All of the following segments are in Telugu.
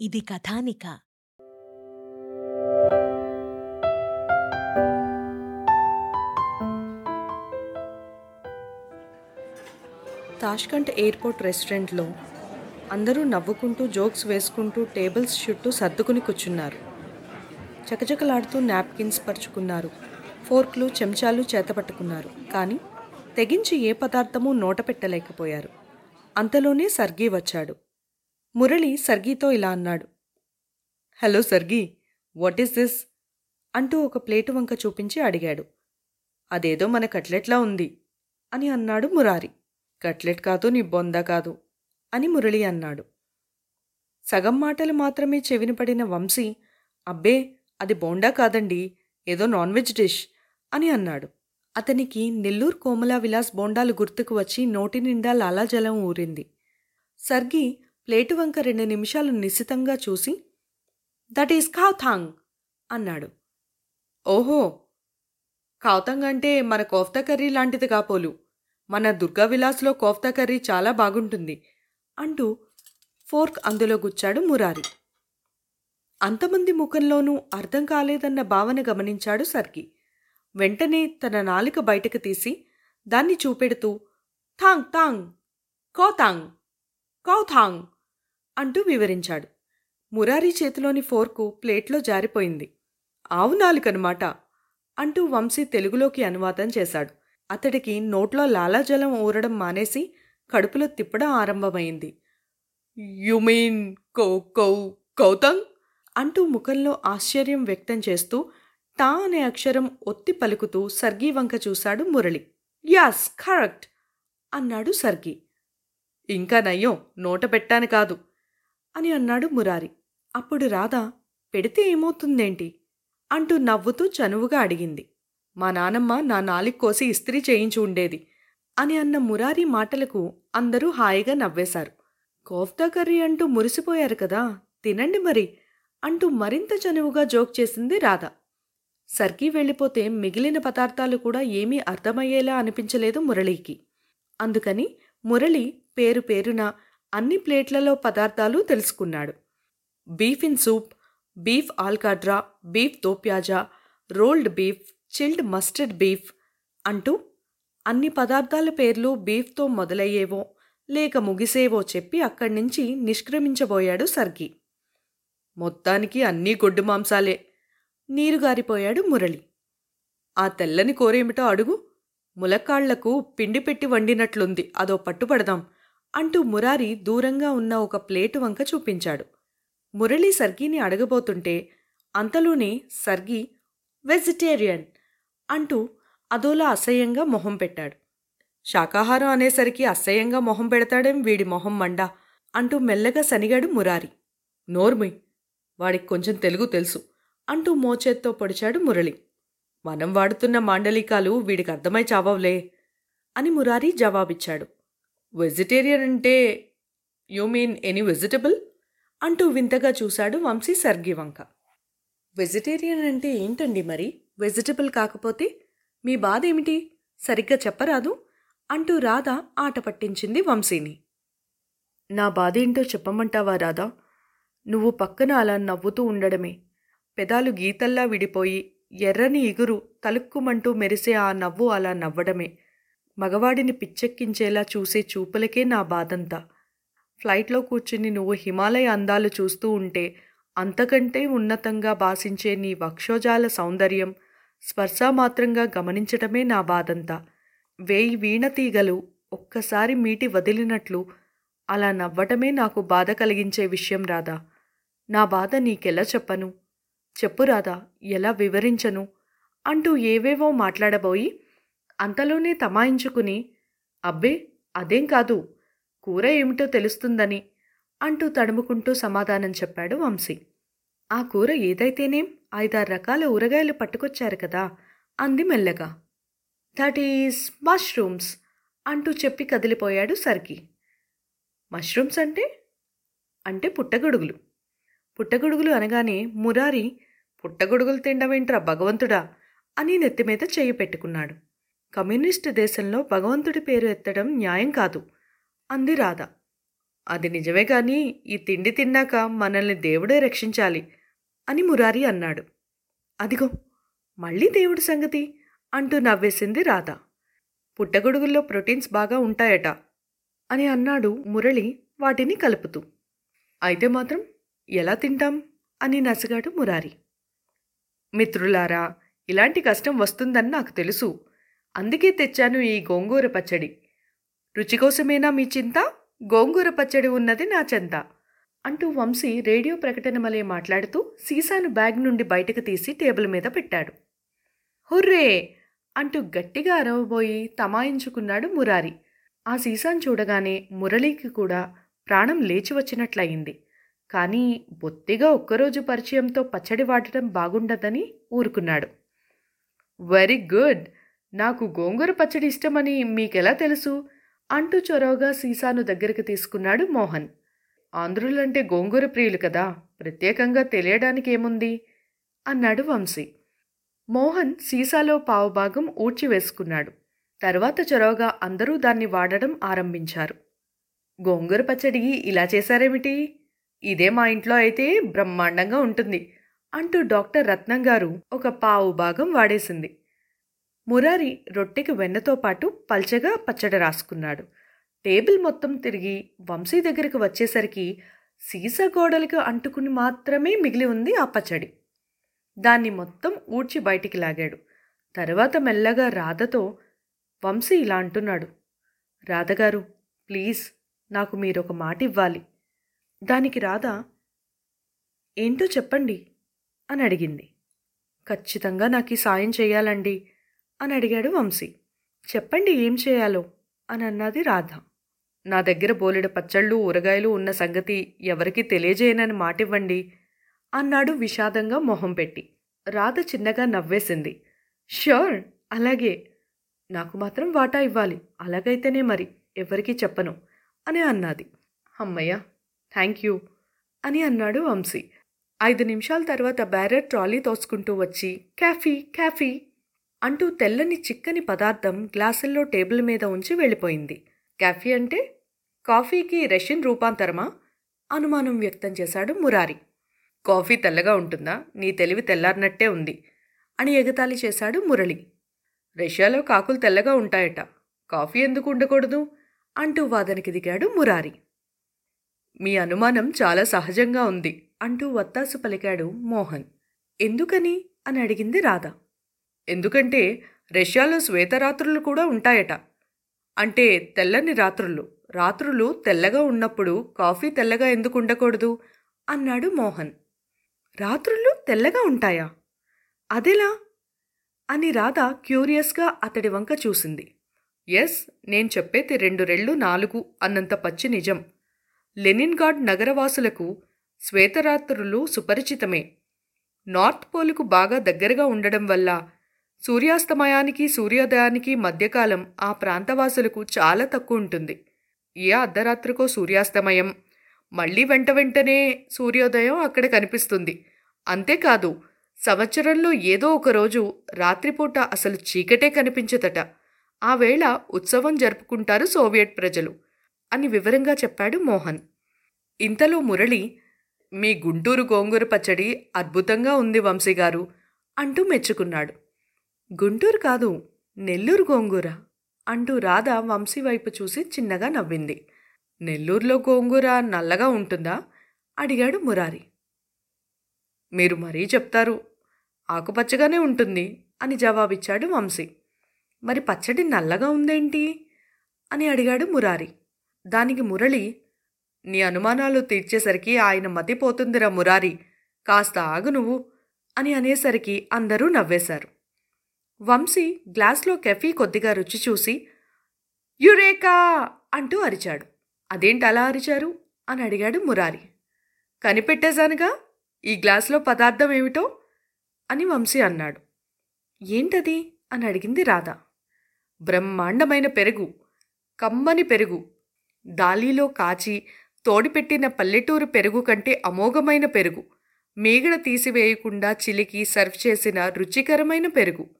ఇది కథానిక. తాష్కంట్ ఎయిర్పోర్ట్ రెస్టారెంట్లో అందరూ నవ్వుకుంటూ జోక్స్ వేసుకుంటూ టేబుల్స్ చుట్టూ సర్దుకుని కూర్చున్నారు. చకచకలాడుతూ నాప్కిన్స్ పరుచుకున్నారు. ఫోర్క్లు చెంచాలు చేతపట్టుకున్నారు. కానీ తెగించి ఏ పదార్థమూ నోట పెట్టలేకపోయారు. అంతలోనే సర్గీ వచ్చాడు. మురళి సర్గీతో ఇలా అన్నాడు. Hello Sergei what is this అంటూ ఒక ప్లేటు వంక చూపించి అడిగాడు. అదేదో మన కట్లెట్లా ఉంది అని అన్నాడు మురారి. కట్లెట్ కాదు నీ బొంద కాదు అని మురళి అన్నాడు. సగం మాటలు మాత్రమే చెవిన పడిన వంశీ అబ్బే అది బోండా కాదండి ఏదో నాన్ వెజ్ డిష్ అని అన్నాడు. అతనికి నెల్లూరు కోమలా విలాస్ బోండాలు గుర్తుకు వచ్చి నోటి నిండా లాలాజలం ఊరింది. సర్గి ప్లేటు వంక రెండు నిమిషాలు నిశితంగా చూసి దట్ ఈస్ ఖావ్థాంగ్ అన్నాడు. ఓహో! ఖావ్తాంగ్ అంటే మన కోఫ్తా కర్రీ లాంటిది కాపోలు మన దుర్గా విలాస్లో కోఫ్తా కర్రీ చాలా బాగుంటుంది అంటూ ఫోర్క్ అందులో గుచ్చాడు మురారి. అంతమంది ముఖంలోనూ అర్థం కాలేదన్న భావన గమనించాడు సర్కి వెంటనే తన నాలిక బయటకు తీసి దాన్ని చూపెడుతూ థాంగ్ థాంగ్ కోతాంగ్ కౌథాంగ్ అంటూ వివరించాడు. మురారి చేతిలోని ఫోర్కు ప్లేట్లో జారిపోయింది. ఆవు నాలుకనమాట అంటూ వంశీ తెలుగులోకి అనువాదం చేశాడు. అతడికి నోట్లో లాలాజలం ఊరడం మానేసి కడుపులో తిప్పడం ఆరంభమైంది. యు మీన్ కౌ కౌ కౌతంగ్ అంటూ ముఖంలో ఆశ్చర్యం వ్యక్తం చేస్తూ తా అనే అక్షరం ఒత్తి పలుకుతూ సర్గీ వంక చూశాడు మురళి. యాస్ కరెక్ట్ అన్నాడు సర్గి. ఇంకా నయ్యం నోట పెట్టాను కాదు అని అన్నాడు మురారి. అప్పుడు రాధ పెడితే ఏమవుతుందేంటి? అంటూ నవ్వుతూ చనువుగా అడిగింది. మా నానమ్మ నా నాలిక్ కోసి ఇస్త్రీ చేయించి ఉండేది అని అన్న మురారి మాటలకు అందరూ హాయిగా నవ్వేశారు. కోఫ్తా కర్రీ అంటూ మురిసిపోయారు కదా తినండి మరి అంటూ మరింత చనువుగా జోక్ చేసింది రాధ. సర్కి వెళ్ళిపోతే మిగిలిన పదార్థాలు కూడా ఏమీ అర్థమయ్యేలా అనిపించలేదు మురళీకి. అందుకని మురళి పేరు పేరున అన్ని ప్లేట్లలో పదార్థాలు తెలుసుకున్నాడు. బీఫ్ ఇన్ సూప్ బీఫ్ ఆల్కాడ్రా beef తోప్యాజా rolled beef chilled mustard beef అంటూ అన్ని పదార్థాల పేర్లు బీఫ్తో మొదలయ్యేవో లేక ముగిసేవో చెప్పి అక్కడి నుంచి నిష్క్రమించబోయాడు సర్గి మొత్తానికి అన్నీ గొడ్డు మాంసాలే. నీరుగారిపోయాడు మురళి. ఆ తెల్లని కోరేమిటో అడుగు. ములక్కాళ్ళకు పిండి పెట్టి వండినట్లుంది అదో పట్టుపడదాం అంటూ మురారి దూరంగా ఉన్న ఒక ప్లేటు వంక చూపించాడు. మురళి సర్గీని అడగబోతుంటే అంతలోనే సర్గి వెజిటేరియన్ అంటూ అదోలా అసహ్యంగా మొహం పెట్టాడు. శాకాహారం అనేసరికి అసహ్యంగా మొహం పెడతాడేం వీడి మొహం మండా అంటూ మెల్లగా సనిగాడు మురారి. నోర్మి వాడికి కొంచెం తెలుగు తెలుసు. అంటూ మోచేత్తో పొడిచాడు మురళి. మనం వాడుతున్న మాండలికాలు వీడికి అర్థమై చావవులే అని మురారి జవాబిచ్చాడు. వెజిటేరియన్ అంటే యూ మీన్ ఎనీ వెజిటబుల్? అంటూ వింతగా చూశాడు వంశీ సర్గివంక. వెజిటేరియన్ అంటే ఏంటండి మరి? వెజిటబుల్ కాకపోతే మీ బాధ ఏమిటి సరిగ్గా చెప్పరాదు? అంటూ రాధ ఆట పట్టించింది వంశీని. నా బాధ ఏంటో చెప్పమంటావా రాధా? నువ్వు పక్కన అలా నవ్వుతూ ఉండడమే. పెదాలు గీతల్లా విడిపోయి ఎర్రని ఇగురు తలుక్కుమంటూ మెరిసే ఆ నవ్వు అలా నవ్వడమే. మగవాడిని పిచ్చెక్కించేలా చూసే చూపులకే నా బాధంతా. ఫ్లైట్లో కూర్చుని నువ్వు హిమాలయ అందాలు చూస్తూ ఉంటే అంతకంటే ఉన్నతంగా భాషించే నీ వక్షోజాల సౌందర్యం స్పర్శమాత్రంగా గమనించటమే నా బాధంతా. వేయి వీణతీగలు ఒక్కసారి మీటి వదిలినట్లు అలా నవ్వటమే నాకు బాధ కలిగించే విషయం రాదా నా బాధ నీకెలా చెప్పను? చెప్పురాదా ఎలా వివరించను? అంటూ ఏవేవో మాట్లాడబోయి అంతలోనే తమాయించుకుని అబ్బే అదేం కాదు కూర ఏమిటో తెలుస్తుందని అంటూ తడుముకుంటూ సమాధానం చెప్పాడు వంశీ. ఆ కూర ఏదైతేనేం ఐదారు రకాల ఊరగాయలు పట్టుకొచ్చారు కదా అంది మెల్లగా. దట్ ఈస్ మష్రూమ్స్ అంటూ చెప్పి కదిలిపోయాడు సర్కి. మష్రూమ్స్ అంటే? అంటే పుట్టగొడుగులు. పుట్టగొడుగులు అనగానే మురారి పుట్టగొడుగులు తిండమేంట్రా భగవంతుడా అని నెత్తిమీద చేయి పెట్టుకున్నాడు. కమ్యూనిస్టు దేశంలో భగవంతుడి పేరు ఎత్తడం న్యాయం కాదు అంది రాధ. అది నిజమే కానీ ఈ తిండి తిన్నాక మనల్ని దేవుడే రక్షించాలి అని మురారి అన్నాడు. అదిగో మళ్ళీ దేవుడి సంగతి అంటూ నవ్వేసింది రాధ. పుట్టగొడుగుల్లో ప్రోటీన్స్ బాగా ఉంటాయట అని అన్నాడు మురళి వాటిని కలుపుతూ. అయితే మాత్రం ఎలా తింటాం? అని నసగాడు మురారి. మిత్రులారా ఇలాంటి కష్టం వస్తుందని నాకు తెలుసు. అందుకే తెచ్చాను ఈ గోంగూర పచ్చడి. రుచి కోసమేనా మీ చింత? గోంగూర పచ్చడి ఉన్నది నా చెంత. అంటూ వంశీ రేడియో ప్రకటన మలే మాట్లాడుతూ సీసాను బ్యాగ్ నుండి బయటకు తీసి టేబుల్ మీద పెట్టాడు. హుర్రే! అంటూ గట్టిగా అరవబోయి తమాయించుకున్నాడు మురారి. ఆ సీసాను చూడగానే మురళీకి కూడా ప్రాణం లేచి వచ్చినట్లయింది. కానీ బొత్తిగా ఒక్కరోజు పరిచయంతో పచ్చడి వాడటం బాగుండదని ఊరుకున్నాడు. Very good! నాకు గోంగూర పచ్చడి ఇష్టమని మీకెలా తెలుసు? అంటూ చొరవగా సీసాను దగ్గరికి తీసుకున్నాడు మోహన్. ఆంధ్రులంటే గోంగూర ప్రియులు కదా ప్రత్యేకంగా తెలియడానికి ఏముంది? అన్నాడు వంశీ. మోహన్ సీసాలో పావుభాగం ఊడ్చివేసుకున్నాడు తర్వాత చొరవగా అందరూ దాన్ని వాడడం ఆరంభించారు. గోంగూర పచ్చడి ఇలా చేశారేమిటి? ఇదే మా ఇంట్లో అయితే బ్రహ్మాండంగా ఉంటుంది అంటూ డాక్టర్ రత్నం గారు ఒక పావు భాగం వాడేసింది. మురారి రొట్టెకి వెన్నతో పాటు పల్చగా పచ్చడి రాసుకున్నాడు. టేబుల్ మొత్తం తిరిగి వంశీ దగ్గరికి వచ్చేసరికి సీసా గోడలకు అంటుకుని మాత్రమే మిగిలి ఉంది ఆ పచ్చడి. దాన్ని మొత్తం ఊడ్చి బయటికి లాగాడు. తర్వాత మెల్లగా రాధతో వంశీ ఇలా అంటున్నాడు. రాధగారు ప్లీజ్ నాకు మీరొక మాట ఇవ్వాలి దానికి రాధ ఏంటో చెప్పండి అని అడిగింది. ఖచ్చితంగా నాకు ఈ సాయం చేయాలండి అని అడిగాడు వంశీ. చెప్పండి ఏం చేయాలో అని అన్నది రాధ. నా దగ్గర బోలెడు పచ్చళ్ళు ఊరగాయలు ఉన్న సంగతి ఎవరికీ తెలియజేయనని మాటివ్వండి అన్నాడు విషాదంగా మొహం పెట్టి. రాధ చిన్నగా నవ్వేసింది. ష్యూర్ అలాగే. నాకు మాత్రం వాటా ఇవ్వాలి. అలాగైతేనే మరి. ఎవరికీ చెప్పను అని అన్నది. అమ్మయ్య థ్యాంక్ యూ అని అన్నాడు వంశీ. ఐదు నిమిషాల తర్వాత బ్యారెట్ ట్రాలీ తోసుకుంటూ వచ్చి కాఫీ కాఫీ అంటూ తెల్లని చిక్కని పదార్థం గ్లాసుల్లో టేబుల్ మీద ఉంచి వెళ్ళిపోయింది. కాఫీ అంటే? కాఫీకి రష్యన్ రూపాంతరమా? అనుమానం వ్యక్తం చేశాడు మురారి. కాఫీ తెల్లగా ఉంటుందా? నీ తెలివి తెల్లారినట్టే ఉంది అని ఎగతాళి చేశాడు మురళి. రష్యాలో కాకులు తెల్లగా ఉంటాయట. కాఫీ ఎందుకు ఉండకూడదు? అంటూ వాదనకి దిగాడు మురారి. మీ అనుమానం చాలా సహజంగా ఉంది అంటూ వత్తాసు పలికాడు మోహన్. ఎందుకని? అని అడిగింది రాధ. ఎందుకంటే రష్యాలో శ్వేతరాత్రులు కూడా ఉంటాయట. అంటే తెల్లని రాత్రులు. రాత్రులు తెల్లగా ఉన్నప్పుడు కాఫీ తెల్లగా ఎందుకు ఉండకూడదు? అన్నాడు మోహన్. రాత్రులు తెల్లగా ఉంటాయా? అదెలా? అని రాధ క్యూరియస్గా అతడి వంక చూసింది. ఎస్ నేను చెప్పేది రెండు రెళ్ళు నాలుగు అన్నంత పచ్చి నిజం. లెనిన్గాడ్ నగరవాసులకు శ్వేతరాత్రులు సుపరిచితమే. నార్త్ పోలుకు బాగా దగ్గరగా ఉండడం వల్ల సూర్యాస్తమయానికి సూర్యోదయానికి మధ్యకాలం ఆ ప్రాంతవాసులకు చాలా తక్కువ ఉంటుంది. ఏ అర్ధరాత్రికో సూర్యాస్తమయం. మళ్ళీ వెంట వెంటనే సూర్యోదయం అక్కడ కనిపిస్తుంది. అంతేకాదు సంవత్సరంలో ఏదో ఒకరోజు రాత్రిపూట అసలు చీకటే కనిపించదట. ఆ వేళ ఉత్సవం జరుపుకుంటారు సోవియట్ ప్రజలు. అని వివరంగా చెప్పాడు మోహన్. ఇంతలో మురళి మీ గుంటూరు గోంగూర పచ్చడి అద్భుతంగా ఉంది వంశీగారు అంటూ మెచ్చుకున్నాడు. గుంటూరు కాదు నెల్లూరు గోంగూర అంటూ రాధ వంశీ వైపు చూసి చిన్నగా నవ్వింది. నెల్లూరులో గోంగూర నల్లగా ఉంటుందా? అడిగాడు మురారి. మీరు మరీ చెప్తారు ఆకుపచ్చగానే ఉంటుంది అని జవాబిచ్చాడు వంశీ. మరి పచ్చడి నల్లగా ఉందేంటి? అని అడిగాడు మురారి. దానికి మురళి నీ అనుమానాలు తీర్చేసరికి ఆయన మతిపోతుందిరా మురారి కాస్త ఆగు నువ్వు అని అనేసరికి అందరూ నవ్వేశారు. వంశీ గ్లాస్లో కెఫీ కొద్దిగా రుచి చూసి యురేకా అంటూ అరిచాడు. అదేంటి అలా అరిచారు? అని అడిగాడు మురారి. కనిపెట్టేశానుగా? ఈ గ్లాసులో పదార్థం ఏమిటో? అని వంశీ అన్నాడు. ఏంటది? అని అడిగింది రాధ. బ్రహ్మాండమైన పెరుగు కమ్మని పెరుగు దాలీలో కాచి తోడిపెట్టిన పల్లెటూరు పెరుగు కంటే అమోఘమైన పెరుగు. మీగడ తీసివేయకుండా చిలికి సర్వ్ చేసిన రుచికరమైన పెరుగు.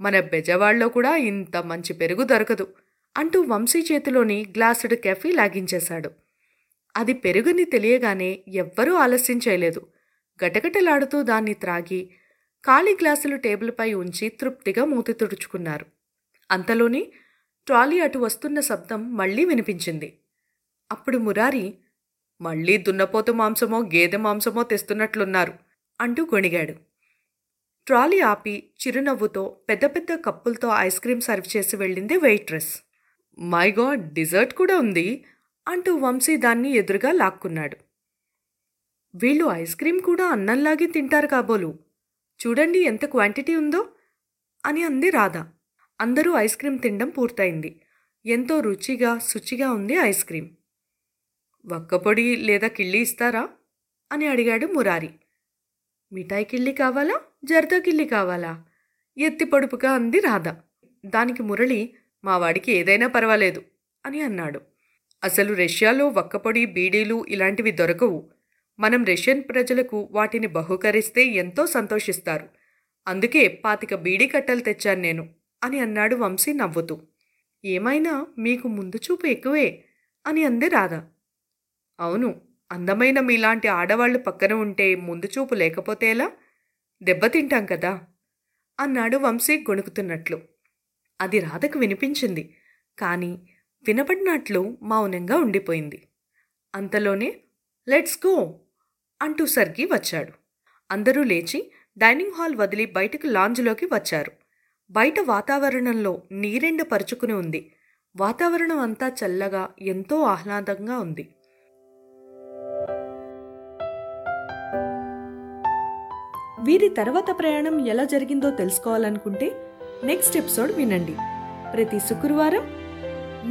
మన బెజవాడలో కూడా ఇంత మంచి పెరుగు దొరకదు అంటూ వంశీ చేతిలోని గ్లాసుడు కెఫీ లాగించేశాడు. అది పెరుగుని తెలియగానే ఎవ్వరూ ఆలస్యం చేయలేదు. గటగటలాడుతూ దాన్ని త్రాగి ఖాళీ గ్లాసులు టేబుల్పై ఉంచి తృప్తిగా మూతి తుడుచుకున్నారు. అంతలోనే ట్రాలీ అటు వస్తున్న శబ్దం మళ్ళీ వినిపించింది. అప్పుడు మురారి మళ్ళీ దున్నపోతు మాంసమో గేదె మాంసమో తెస్తున్నట్లున్నారు అంటూ గొణిగాడు. ట్రాలీ ఆపి చిరునవ్వుతో పెద్ద పెద్ద కప్పులతో ఐస్ క్రీమ్ సర్వ్ చేసి వెళ్ళింది వెయిట్రెస్. మై గాడ్ డిజర్ట్ కూడా ఉంది అంటూ వంశీ దాన్ని ఎదురుగా లాక్కున్నాడు. వీళ్ళు ఐస్ క్రీమ్ కూడా అన్నంలాగే తింటారు కాబోలు. చూడండి ఎంత క్వాంటిటీ ఉందో అని అంది రాధా. అందరూ ఐస్ క్రీమ్ తినడం పూర్తయింది. ఎంతో రుచిగా శుచిగా ఉంది ఐస్ క్రీమ్. వక్కపొడి లేదా కిళ్ళి ఇస్తారా? అని అడిగాడు మురారి. మిఠాయి కిళ్ళి కావాలా? జర్దా కిళ్ళి కావాలా? ఎత్తి పొడుపుగా అంది రాధ. దానికి మురళి మా వాడికి ఏదైనా పర్వాలేదు అని అన్నాడు. అసలు రష్యాలో వక్కపొడి బీడీలు ఇలాంటివి దొరకవు. మనం రష్యన్ ప్రజలకు వాటిని బహుకరిస్తే ఎంతో సంతోషిస్తారు. అందుకే పాతిక బీడీ కట్టలు తెచ్చాను నేను. అని అన్నాడు వంశీ నవ్వుతూ. ఏమైనా మీకు ముందు చూపు ఎక్కువే అని అంది రాధ. అవును అందమైన మీలాంటి ఆడవాళ్ళు పక్కన ఉంటే ముందు చూపు లేకపోతే ఎలా? దెబ్బతింటాం కదా? అన్నాడు వంశీ గొణుకుతున్నట్లు. అది రాధకు వినిపించింది. కానీ వినపడినట్లు మౌనంగా ఉండిపోయింది. అంతలోనే లెట్స్ గో అంటూ సర్గి వచ్చాడు. అందరూ లేచి డైనింగ్ హాల్ వదిలి బయటకు లాంజ్లోకి వచ్చారు. బయట వాతావరణంలో నీరెండ పరుచుకుని ఉంది. వాతావరణం అంతా చల్లగా ఎంతో ఆహ్లాదంగా ఉంది. వీరి తర్వాత ప్రయాణం ఎలా జరిగిందో తెలుసుకోవాలనుకుంటే నెక్స్ట్ ఎపిసోడ్ వినండి. ప్రతి శుక్రవారం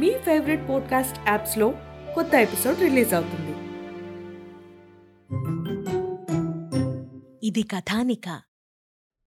మీ ఫేవరెట్ పోడ్కాస్ట్ యాప్స్లో కొత్త ఎపిసోడ్ రిలీజ్ అవుతుంది. ఇది కథానిక.